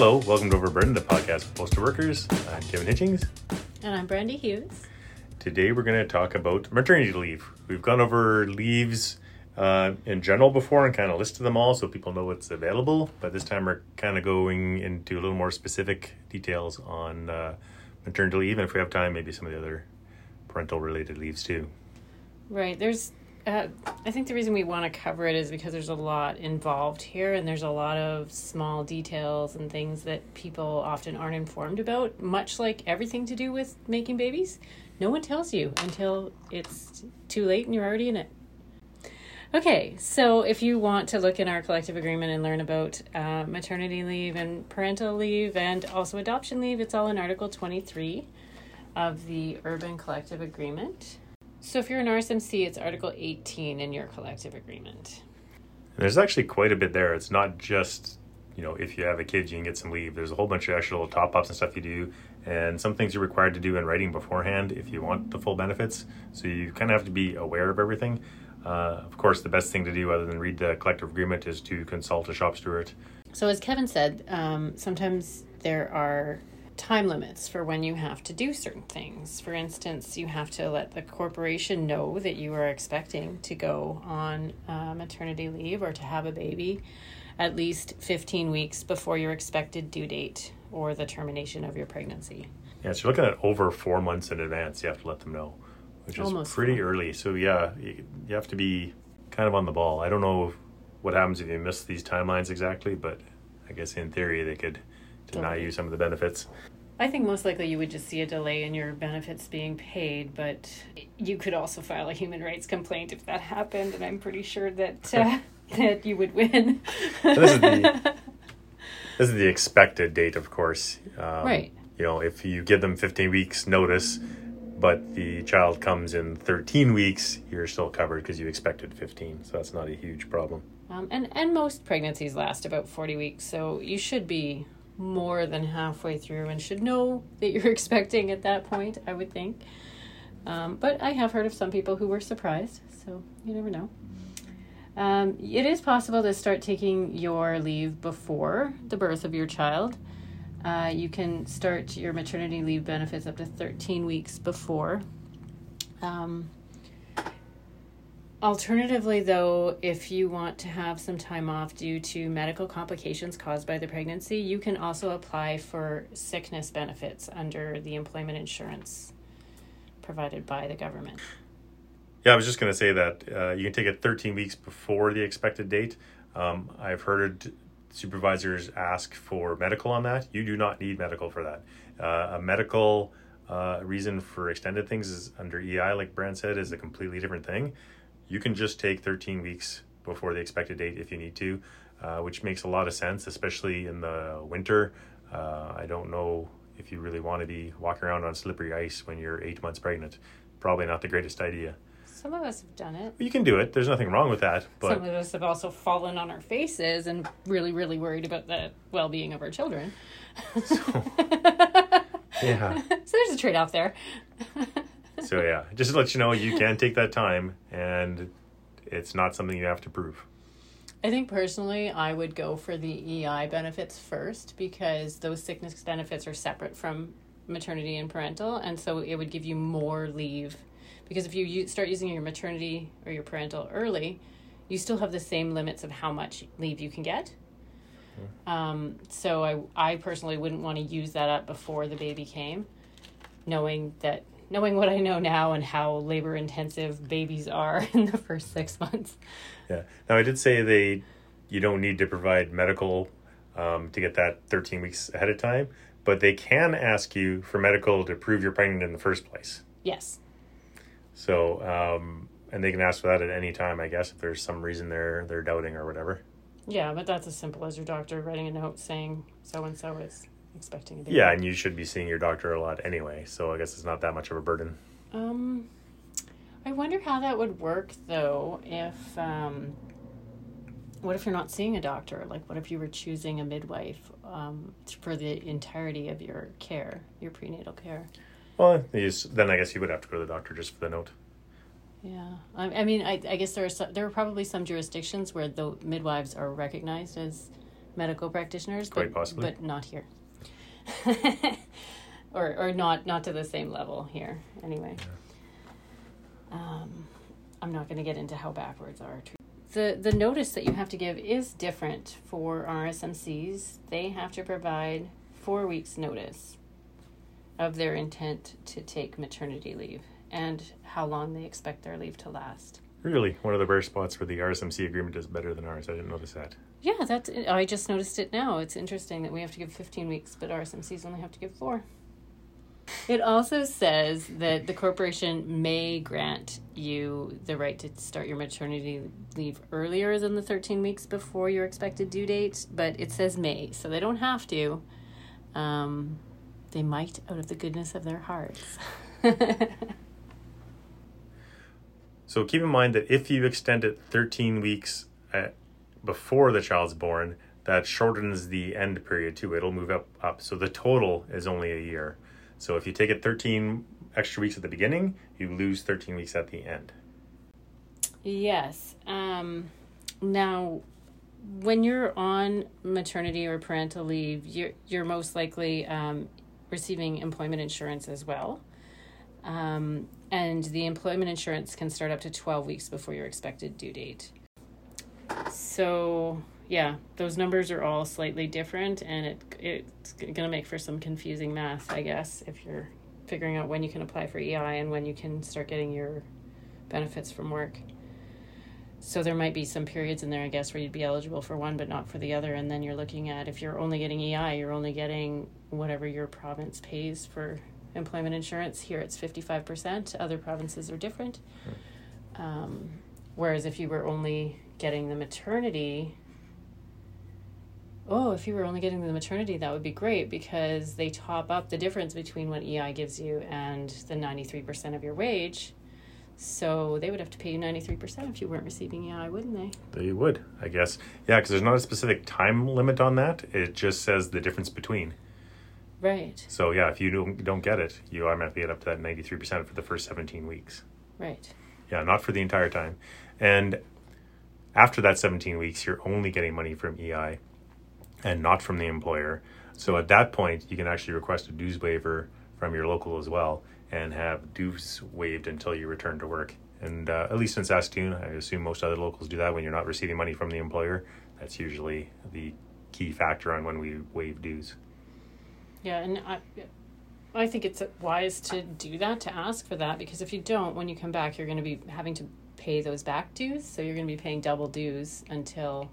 Hello, welcome to Overburdened, the podcast for postal workers. I'm Kevin Hitchings. And I'm Brandy Hughes. Today we're going to talk about maternity leave. We've gone over leaves uh, in general before and kind of listed them all so people know what's available. But this time we're kind of going into a little more specific details on uh, maternity leave, and if we have time, maybe some of the other parental related leaves too. Right. There's, uh, I think the reason we want to cover it is because there's a lot involved here, and there's a lot of small details and things that people often aren't informed about. Much like everything to do with making babies, no one tells you until it's too late and you're already in it. Okay, so if you want to look in our collective agreement and learn about uh, maternity leave and parental leave and also adoption leave, it's all in Article 23 of the Urban Collective Agreement. So if you're an RSMC, it's Article 18 in your collective agreement. And there's actually quite a bit there. It's not just, you know, if you have a kid, you can get some leave. There's a whole bunch of actual top ups and stuff you do, and some things you're required to do in writing beforehand if you want the full benefits. So you kind of have to be aware of everything. Uh, of course, the best thing to do other than read the collective agreement is to consult a shop steward. So, as Kevin said, um, sometimes there are time limits for when you have to do certain things. For instance, you have to let the corporation know that you are expecting to go on uh, maternity leave or to have a baby at least 15 weeks before your expected due date or the termination of your pregnancy. Yeah, so you're looking at over four months in advance, you have to let them know which is Almost pretty four. early. So yeah, you, you have to be kind of on the ball. I don't know what happens if you miss these timelines exactly, but I guess in theory they could deny you some of the benefits. I think most likely you would just see a delay in your benefits being paid, but you could also file a human rights complaint if that happened, and I'm pretty sure that uh, that you would win. this, is the, this is the expected date, of course. Um, right. You know, if you give them 15 weeks notice, but the child comes in 13 weeks, you're still covered because you expected 15. So that's not a huge problem. Um, and, and most pregnancies last about 40 weeks. So you should be more than halfway through and should know that you're expecting at that point, I would think. Um, but I have heard of some people who were surprised. So you never know. Um, it is possible to start taking your leave before the birth of your child. Uh, you can start your maternity leave benefits up to 13 weeks before. Um, alternatively, though, if you want to have some time off due to medical complications caused by the pregnancy, you can also apply for sickness benefits under the employment insurance provided by the government. Yeah, I was just going to say that uh, you can take it 13 weeks before the expected date. Um, I've heard supervisors ask for medical on that. You do not need medical for that. Uh, a medical uh, reason for extended things is under EI, like Brand said, is a completely different thing. You can just take 13 weeks before the expected date if you need to, uh, which makes a lot of sense, especially in the winter. Uh, I don't know if you really want to be walking around on slippery ice when you're eight months pregnant. Probably not the greatest idea. Some of us have done it. You can do it. There's nothing wrong with that. But some of us have also fallen on our faces and really, really worried about the well-being of our children. So, yeah. so there's a trade-off there. so yeah, just to let you know, you can take that time, and it's not something you have to prove. I think personally, I would go for the EI benefits first because those sickness benefits are separate from maternity and parental, and so it would give you more leave because if you start using your maternity or your parental early, you still have the same limits of how much leave you can get. Mm-hmm. Um, so I, I personally wouldn't want to use that up before the baby came, knowing that knowing what I know now and how labor intensive babies are in the first six months. Yeah. Now I did say they you don't need to provide medical um, to get that 13 weeks ahead of time, but they can ask you for medical to prove you're pregnant in the first place. Yes. So, um, and they can ask for that at any time, I guess, if there's some reason they're they're doubting or whatever. Yeah, but that's as simple as your doctor writing a note saying so and so is expecting a baby. Yeah, and you should be seeing your doctor a lot anyway, so I guess it's not that much of a burden. Um, I wonder how that would work though. If um, what if you're not seeing a doctor? Like, what if you were choosing a midwife um, for the entirety of your care, your prenatal care? Well, then I guess you would have to go to the doctor just for the note. Yeah, I, I mean, I, I guess there are some, there are probably some jurisdictions where the midwives are recognized as medical practitioners, Quite but, possibly. but not here. or or not not to the same level here anyway. Um, I'm not going to get into how backwards our the the notice that you have to give is different for RSMCs. They have to provide four weeks notice of their intent to take maternity leave and how long they expect their leave to last. Really, one of the rare spots where the RSMC agreement is better than ours. I didn't notice that. Yeah, that's. I just noticed it now. It's interesting that we have to give 15 weeks, but RSMCs only have to give four. It also says that the corporation may grant you the right to start your maternity leave earlier than the 13 weeks before your expected due date, but it says may, so they don't have to. Um, they might out of the goodness of their hearts. So keep in mind that if you extend it 13 weeks uh, before the child's born, that shortens the end period too. It'll move up up. So the total is only a year. So if you take it 13 extra weeks at the beginning, you lose 13 weeks at the end. Yes. Um, now, when you're on maternity or parental leave, you're you're most likely um, receiving employment insurance as well. Um, and the employment insurance can start up to 12 weeks before your expected due date. So, yeah, those numbers are all slightly different, and it it's going to make for some confusing math, I guess, if you're figuring out when you can apply for EI and when you can start getting your benefits from work. So there might be some periods in there, I guess, where you'd be eligible for one but not for the other, and then you're looking at if you're only getting EI, you're only getting whatever your province pays for employment insurance. Here it's fifty five percent. Other provinces are different. Um, whereas if you were only getting the maternity, oh, if you were only getting the maternity, that would be great because they top up the difference between what EI gives you and the ninety three percent of your wage. So they would have to pay you 93% if you weren't receiving EI, wouldn't they? They would, I guess. Yeah, because there's not a specific time limit on that. It just says the difference between. Right, So yeah, if you don't don't get it, you automatically get up to that 93% for the first 17 weeks. right. Yeah, not for the entire time. And after that 17 weeks, you're only getting money from EI and not from the employer. So at that point, you can actually request a dues waiver from your local as well and have dues waived until you return to work. And uh, at least in Saskatoon, I assume most other locals do that when you're not receiving money from the employer. That's usually the key factor on when we waive dues. Yeah, and I, I think it's wise to do that, to ask for that, because if you don't, when you come back, you're going to be having to pay those back dues. So you're going to be paying double dues until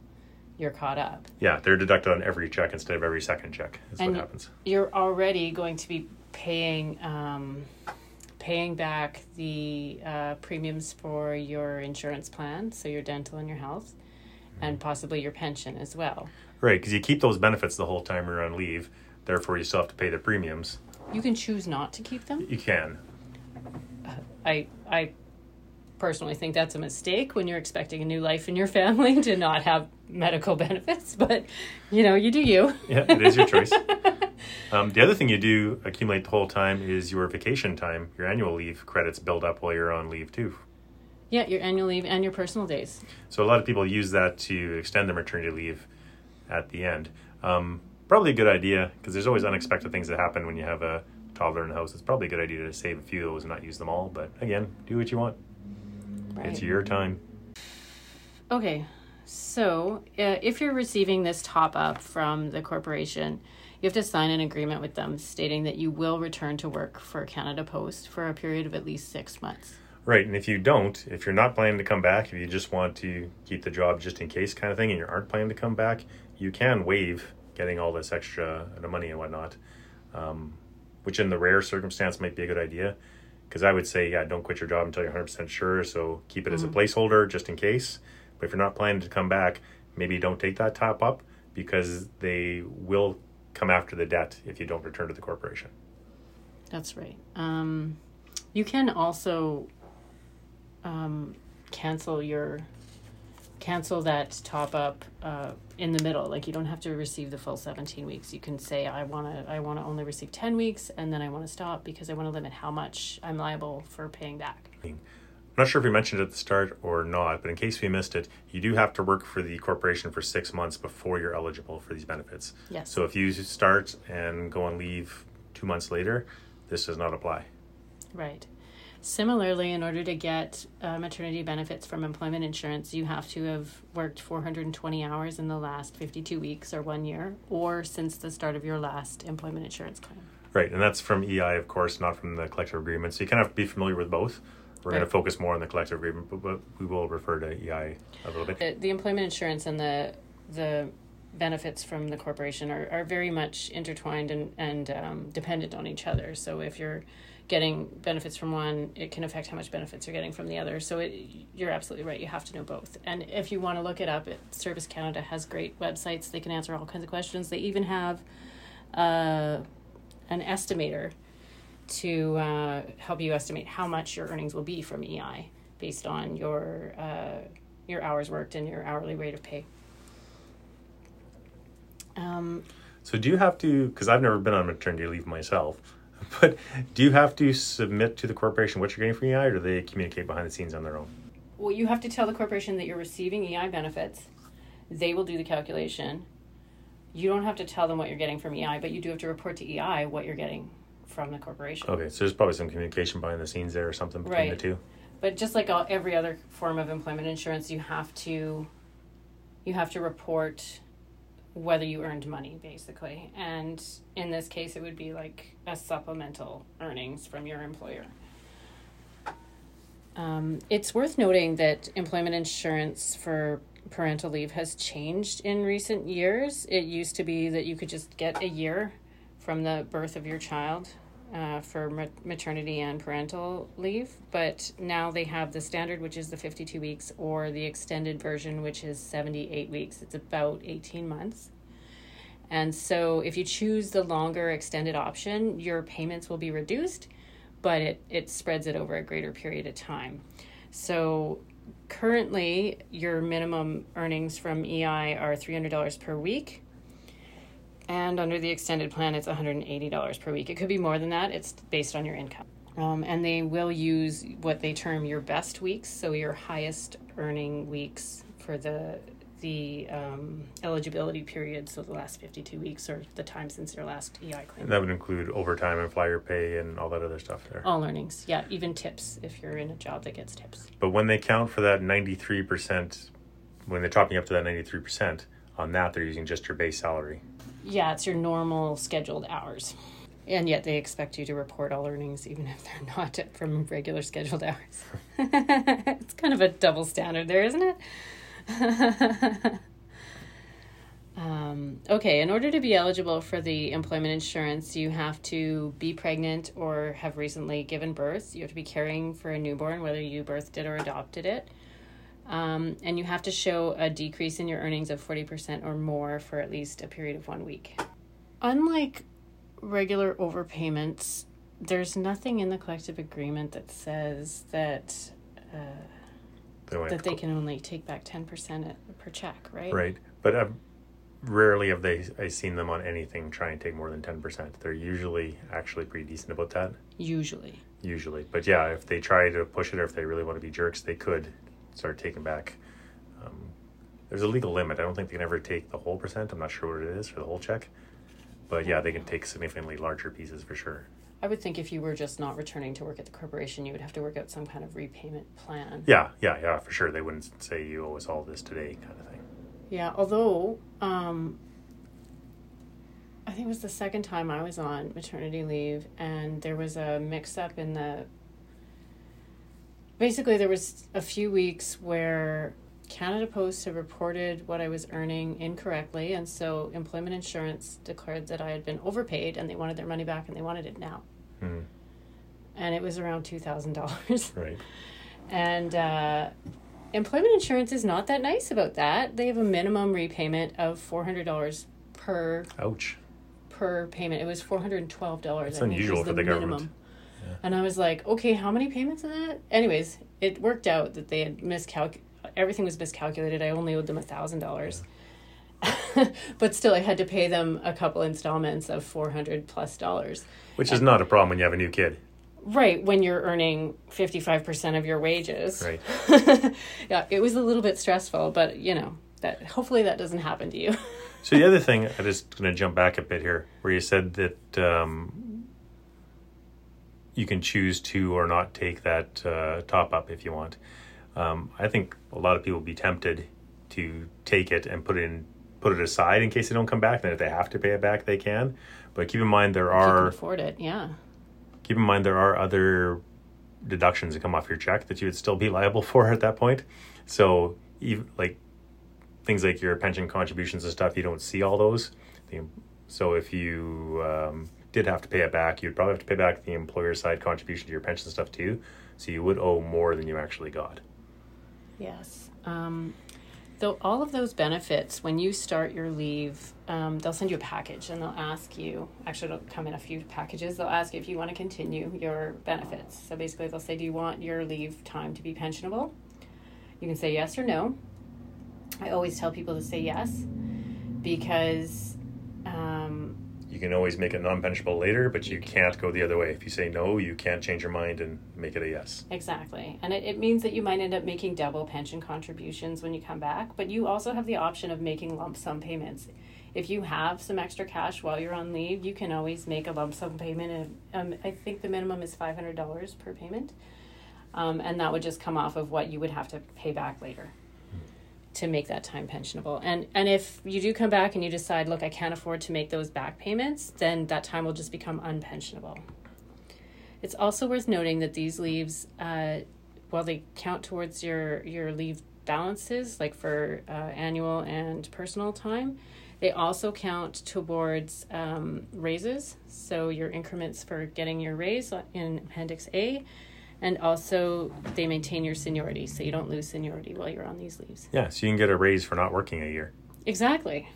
you're caught up. Yeah, they're deducted on every check instead of every second check. That's And what happens. You're already going to be paying um, paying back the uh, premiums for your insurance plan, so your dental and your health, and possibly your pension as well. Right, because you keep those benefits the whole time you're on leave. Therefore, you still have to pay the premiums. You can choose not to keep them. You can. I I personally think that's a mistake when you're expecting a new life in your family to not have medical benefits, but you know, you do you. Yeah, it is your choice. Um, the other thing you do accumulate the whole time is your vacation time, your annual leave credits build up while you're on leave too. Yeah, your annual leave and your personal days. So a lot of people use that to extend their maternity leave at the end. Um, probably a good idea because there's always unexpected things that happen when you have a toddler in the house. It's probably a good idea to save a few of those and not use them all. But again, do what you want. Right. It's your time. Okay, so uh, if you're receiving this top up from the corporation, you have to sign an agreement with them stating that you will return to work for Canada Post for a period of at least six months. Right, and if you don't, if you're not planning to come back, if you just want to keep the job just in case kind of thing, and you aren't planning to come back, you can waive getting all this extra the money and whatnot, um, which in the rare circumstance might be a good idea. Because I would say, yeah, don't quit your job until you're 100% sure. So keep it as a placeholder just in case. But if you're not planning to come back, maybe don't take that top up because they will come after the debt if you don't return to the corporation. That's right. Um, you can also um, cancel your cancel that top up uh, in the middle. Like you don't have to receive the full seventeen weeks. You can say I want to I want to only receive ten weeks, and then I want to stop because I want to limit how much I'm liable for paying back. I'm not sure if we mentioned it at the start or not, but in case we missed it, you do have to work for the corporation for six months before you're eligible for these benefits. Yes. So if you start and go on leave two months later, this does not apply. Right. Similarly, in order to get uh, maternity benefits from employment insurance, you have to have worked 420 hours in the last 52 weeks or one year, or since the start of your last employment insurance claim. Right, and that's from EI, of course, not from the collective agreement. So you kind of have to be familiar with both. We're going to focus more on the collective agreement, but, but we will refer to EI a little bit. The, the employment insurance and the the benefits from the corporation are, are very much intertwined and, and um, dependent on each other. So if you're getting benefits from one, it can affect how much benefits you're getting from the other. So it, you're absolutely right. You have to know both. And if you want to look it up, it, Service Canada has great websites. They can answer all kinds of questions. They even have uh, an estimator to uh, help you estimate how much your earnings will be from EI based on your uh, your hours worked and your hourly rate of pay. Um, So do you have to, because I've never been on maternity leave myself, but do you have to submit to the corporation what you're getting from EI, or do they communicate behind the scenes on their own? well, you have to tell the corporation that you're receiving EI benefits. They will do the calculation. You don't have to tell them what you're getting from EI, but you do have to report to EI what you're getting from the corporation. Okay, so there's probably some communication behind the scenes there or something between the two. But just like all, every other form of employment insurance, you have to you have to report whether you earned money basically. And in this case it would be like a supplemental earnings from your employer. Um, it's worth noting that employment insurance for parental leave has changed in recent years. It used to be that you could just get a year from the birth of your child uh, for ma- maternity and parental leave, but now they have the standard, which is the 52 weeks, or the extended version, which is 78 weeks. It's about 18 months. And so, if you choose the longer extended option, your payments will be reduced, but it, it spreads it over a greater period of time. So, currently, your minimum earnings from EI are $300 per week. And under the extended plan, it's $180 per week. It could be more than that, it's based on your income. Um, and they will use what they term your best weeks, so your highest earning weeks for the the um, eligibility period, so the last 52 weeks or the time since your last EI claim. And that would include overtime and flyer pay and all that other stuff there. All earnings, yeah, even tips if you're in a job that gets tips. But when they count for that 93%, when they're topping up to that 93%, on that they're using just your base salary. Yeah, it's your normal scheduled hours. And yet they expect you to report all earnings even if they're not from regular scheduled hours. it's kind of a double standard there, isn't it? um, okay, in order to be eligible for the employment insurance, you have to be pregnant or have recently given birth. You have to be caring for a newborn, whether you birthed it or adopted it. Um, and you have to show a decrease in your earnings of 40% or more for at least a period of one week. Unlike regular overpayments, there's nothing in the collective agreement that says that uh, They that they can only take back 10% at- per check, right? Right. But uh, rarely have they I seen them on anything try and take more than 10%. They're usually actually pretty decent about that. Usually. Usually. But yeah, if they try to push it or if they really want to be jerks, they could start taking back. Um, there's a legal limit. I don't think they can ever take the whole percent. I'm not sure what it is for the whole check. But yeah, they can take significantly larger pieces for sure. I would think if you were just not returning to work at the corporation, you would have to work out some kind of repayment plan. Yeah, yeah, yeah, for sure. They wouldn't say you owe us all this today, kind of thing. Yeah, although um, I think it was the second time I was on maternity leave, and there was a mix up in the. Basically, there was a few weeks where Canada Post had reported what I was earning incorrectly, and so employment insurance declared that I had been overpaid and they wanted their money back and they wanted it now. Mhm. And it was around $2,000. Right. And uh, employment insurance is not that nice about that. They have a minimum repayment of four hundred dollars per Ouch. per payment. It was four hundred and twelve dollars. It's unusual for the government. Yeah. And I was like, okay, how many payments is that? Anyways, it worked out that they had miscalculated. Everything was miscalculated. I only owed them a thousand dollars. But still, I had to pay them a couple installments of four hundred plus dollars. Which is not a problem when you have a new kid. Right, when you're earning 55% of your wages. Right. yeah, it was a little bit stressful, but you know, that hopefully that doesn't happen to you. So the other thing, I just going to jump back a bit here, where you said that um, you can choose to or not take that uh, top up if you want. Um, I think a lot of people would be tempted to take it and put it in, put it aside in case they don't come back. Then if they have to pay it back, they can. But keep in mind there If you can are afford it, yeah. keep in mind there are other deductions that come off your check that you would still be liable for at that point. So even like things like your pension contributions and stuff, you don't see all those. So if you um, did have to pay it back, you'd probably have to pay back the employer side contribution to your pension stuff too. So you would owe more than you actually got. Yes. Um, all of those benefits, when you start your leave, um, they'll send you a package and they'll ask you. Actually, it'll come in a few packages. They'll ask you if you want to continue your benefits. So basically, they'll say, "Do you want your leave time to be pensionable?" You can say yes or no. I always tell people to say yes because. Um, You can always make it non-pensionable later, but you can't go the other way. If you say no, you can't change your mind and make it a yes. Exactly. And it, it means that you might end up making double pension contributions when you come back, but you also have the option of making lump sum payments. If you have some extra cash while you're on leave, you can always make a lump sum payment. And um, I think the minimum is $500 per payment. Um, and that would just come off of what you would have to pay back later to make that time pensionable. And and if you do come back and you decide, look, I can't afford to make those back payments, then that time will just become unpensionable. It's also worth noting that these leaves, uh, while they count towards your your leave balances, like for uh, annual and personal time, they also count towards um, raises. So your increments for getting your raise in Appendix A, and also they maintain your seniority, so you don't lose seniority while you're on these leaves. Yeah, so you can get a raise for not working a year, Exactly.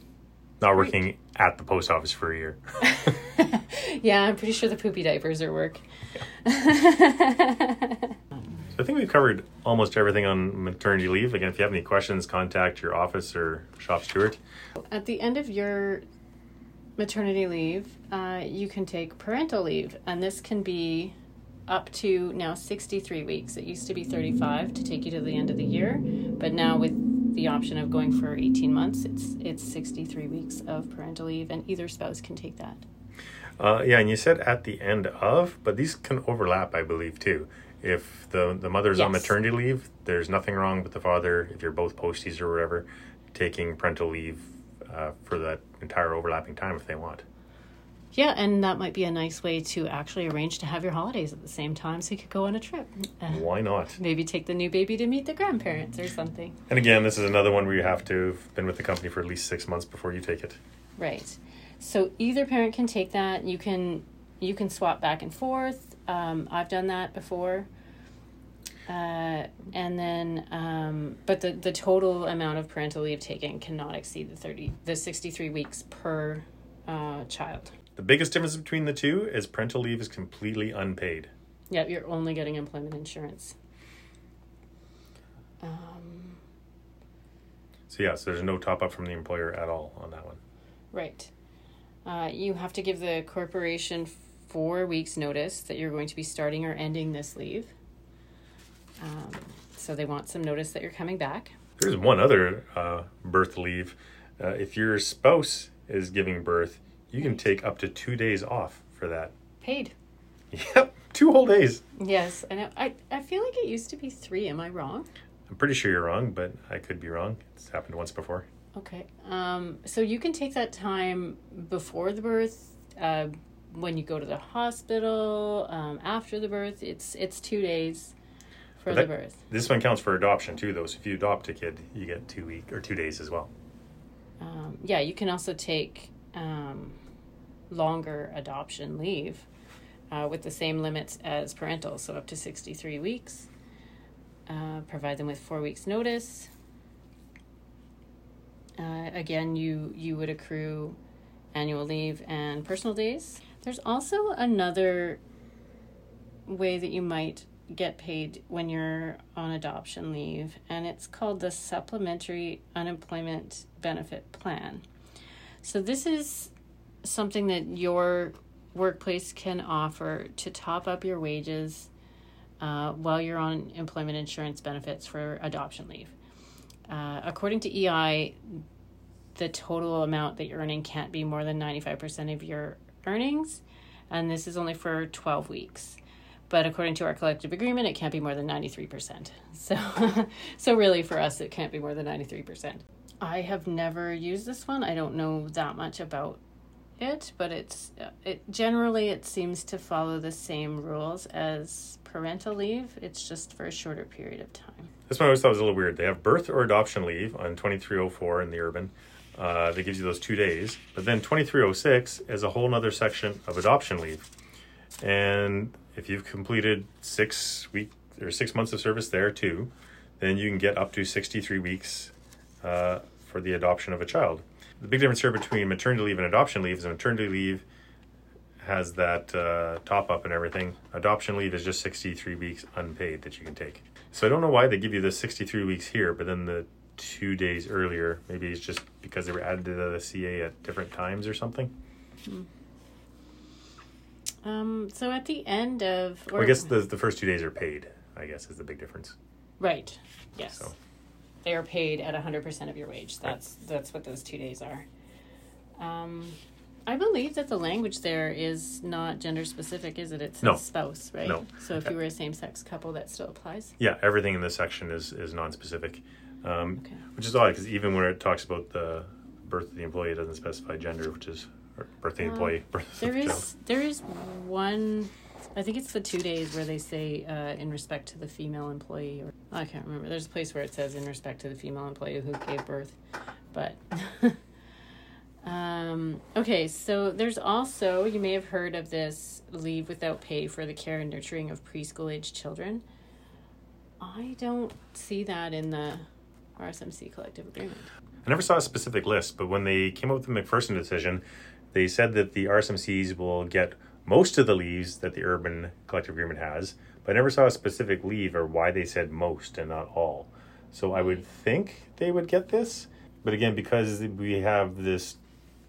not working at the post office for a year. yeah, I'm pretty sure the poopy diapers are work. So I think we've covered almost everything on maternity leave. Again, if you have any questions, contact your office or shop steward. At the end of your maternity leave, uh, you can take parental leave, and this can be up to now 63 weeks. It used to be 35 to take you to the end of the year, but now with the option of going for 18 months, it's it's 63 weeks of parental leave, and either spouse can take that. Uh, yeah, and you said at the end of, but these can overlap, I believe, too. If the the mother's on maternity leave, there's nothing wrong with the father, if you're both posties or whatever, taking parental leave uh, for that entire overlapping time if they want. Yeah, and that might be a nice way to actually arrange to have your holidays at the same time, so you could go on a trip. Uh, Why not? maybe take the new baby to meet the grandparents or something. And again, this is another one where you have to have been with the company for at least six months before you take it. Right. So either parent can take that. You can you can swap back and forth. Um, I've done that before. Uh, and then, um, but the, the total amount of parental leave taken cannot exceed the thirty the sixty three weeks per uh, child. The biggest difference between the two is parental leave is completely unpaid. Yep, you're only getting employment insurance. Um, So yeah, so there's no top up from the employer at all on that one. Right. Uh, you have to give the corporation four weeks' notice that you're going to be starting or ending this leave. Um, so they want some notice that you're coming back. There's one other uh, birth leave. Uh, if your spouse is giving birth, you can take up to two days off for that. Paid. Yep, two whole days. Yes, I know. I, I feel like it used to be three. Am I wrong? I'm pretty sure you're wrong, but I could be wrong. It's happened once before. Okay. Um, so you can take that time before the birth, uh, when you go to the hospital, um, after the birth. It's it's two days for But the birth. This one counts for adoption too, though. So if you adopt a kid, you get two week or two days as well. Um, yeah, you can also take um, longer adoption leave uh, with the same limits as parental, so up to 63 weeks. Uh, provide them with four weeks' notice. Uh, again, you, you would accrue annual leave and personal days. There's also another way that you might get paid when you're on adoption leave, and it's called the Supplementary Unemployment Benefit Plan. So, this is something that your workplace can offer to top up your wages uh, while you're on employment insurance benefits for adoption leave. Uh, according to EI, the total amount that you're earning can't be more than 95% of your earnings, and this is only for 12 weeks. But according to our collective agreement, it can't be more than 93%. So, so really for us, it can't be more than 93%. I have never used this one. I don't know that much about it, but it's it generally it seems to follow the same rules as parental leave. It's just for a shorter period of time. This one I always thought was a little weird. They have birth or adoption leave on 2304 in the urban. Uh, that gives you those two days. But then 2306 is a whole nother section of adoption leave. And if you've completed six week or six months of service there too, then you can get up to 63 weeks uh, for the adoption of a child. The big difference here between maternity leave and adoption leave is maternity leave has that uh, top up and everything. Adoption leave is just 63 weeks unpaid that you can take. So I don't know why they give you the 63 weeks here, but then the two days earlier, maybe it's just because they were added to the CA at different times or something. Um, so at the end of, Or I guess the, the first two days are paid, I guess is the big difference. right, yes, So. They are paid at hundred percent of your wage. That's that's what those two days are. Um, I believe that the language there is not gender specific, is it? It says No. spouse, right? No. So if you were a same sex couple, that still applies. Yeah, everything in this section is, is non-specific, um, Okay. which is odd because even when it talks about the birth of the employee, it doesn't specify gender, which is birth of the Uh, employee, birth of There the is there is one. I think it's the two days where they say uh, in respect to the female employee, or I can't remember. There's a place where it says in respect to the female employee who gave birth, but. um, okay, so there's also you may have heard of this leave without pay for the care and nurturing of preschool age children. I don't see that in the RSMC collective agreement. I never saw a specific list, but when they came up with the McPherson decision, they said that the RSMCs will get most of the leaves that the urban collective agreement has, but I never saw a specific leave or why they said most and not all. So I would think they would get this, but again, because we have this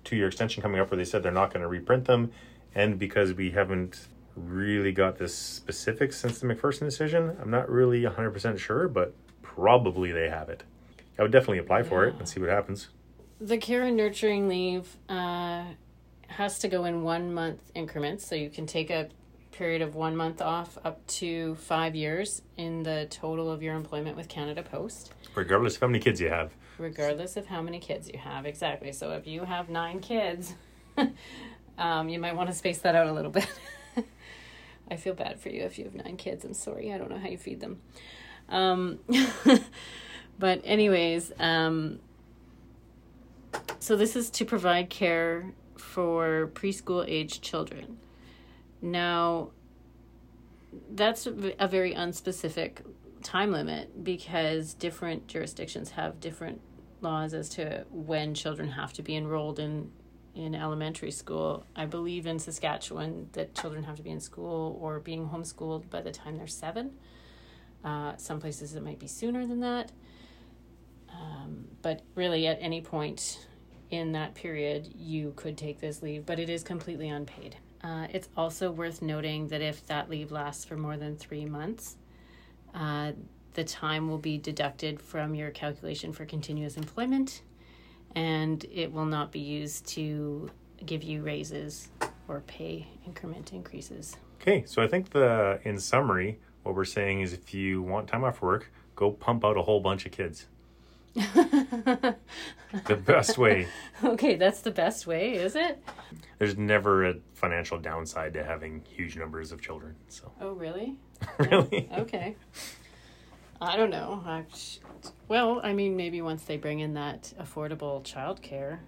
two year extension coming up where they said they're not going to reprint them, and because we haven't really got this specific since the McPherson decision, I'm not really 100% sure, but probably they have it. I would definitely apply for it and see what happens. The care and nurturing leave uh, has to go in one month increments, so you can take a period of one month off up to five years in the total of your employment with Canada Post, regardless of how many kids you have. regardless of how many kids you have. Exactly. So if you have nine kids, um, you might want to space that out a little bit. I feel bad for you if you have nine kids. I'm sorry. I don't know how you feed them. Um, but anyways, um, so this is to provide care for preschool age children. Now, that's a very unspecific time limit because different jurisdictions have different laws as to when children have to be enrolled in in elementary school. I believe in Saskatchewan that children have to be in school or being homeschooled by the time they're seven. Uh, some places it might be sooner than that. Um, but really, at any point in that period, you could take this leave, but it is completely unpaid. Uh, it's also worth noting that if that leave lasts for more than three months, uh, the time will be deducted from your calculation for continuous employment, and it will not be used to give you raises or pay increment increases. Okay, so I think the in summary, what we're saying is if you want time off work, go pump out a whole bunch of kids. the best way. Okay, that's the best way, is it? There's never a financial downside to having huge numbers of children. So Oh, really? really, oh, Okay. I don't know. I, well, I mean, maybe once they bring in that affordable childcare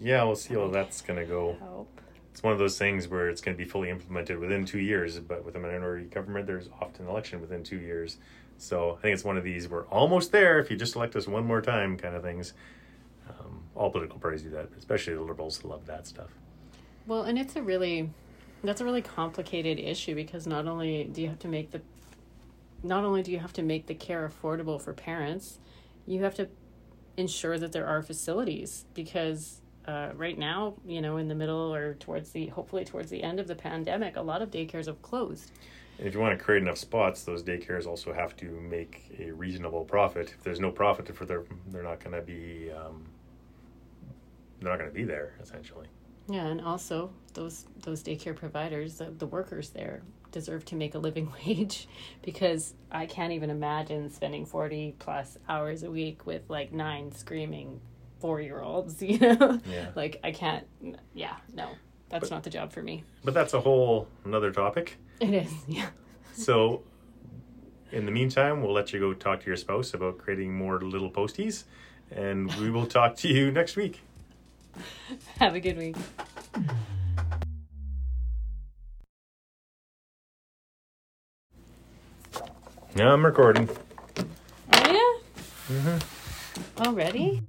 yeah, we'll see how that's gonna go. help. It's one of those things where it's going to be fully implemented within two years, but with a minority government, there's often election within two years. So I think it's one of these we're almost there if you just elect us one more time kind of things. Um, all political parties do that, especially the liberals love that stuff. Well, and it's a really that's a really complicated issue because not only do you have to make the not only do you have to make the care affordable for parents, you have to ensure that there are facilities because uh, right now, you know, in the middle or towards the hopefully towards the end of the pandemic, a lot of daycares have closed. And if you want to create enough spots, those daycares also have to make a reasonable profit. If there's no profit for their, they're not going to be, um, they're not going to be there essentially. Yeah, and also those those daycare providers, the, the workers there, deserve to make a living wage because I can't even imagine spending forty plus hours a week with like nine screaming four year olds. You know, Yeah. like I can't. Yeah, no, that's not the job for me. But that's a whole another topic. It is. Yeah. So, in the meantime, we'll let you go talk to your spouse about creating more little posties, and we will talk to you next week. Have a good week. Yeah, I'm recording. Oh yeah. Mm-hmm. Already.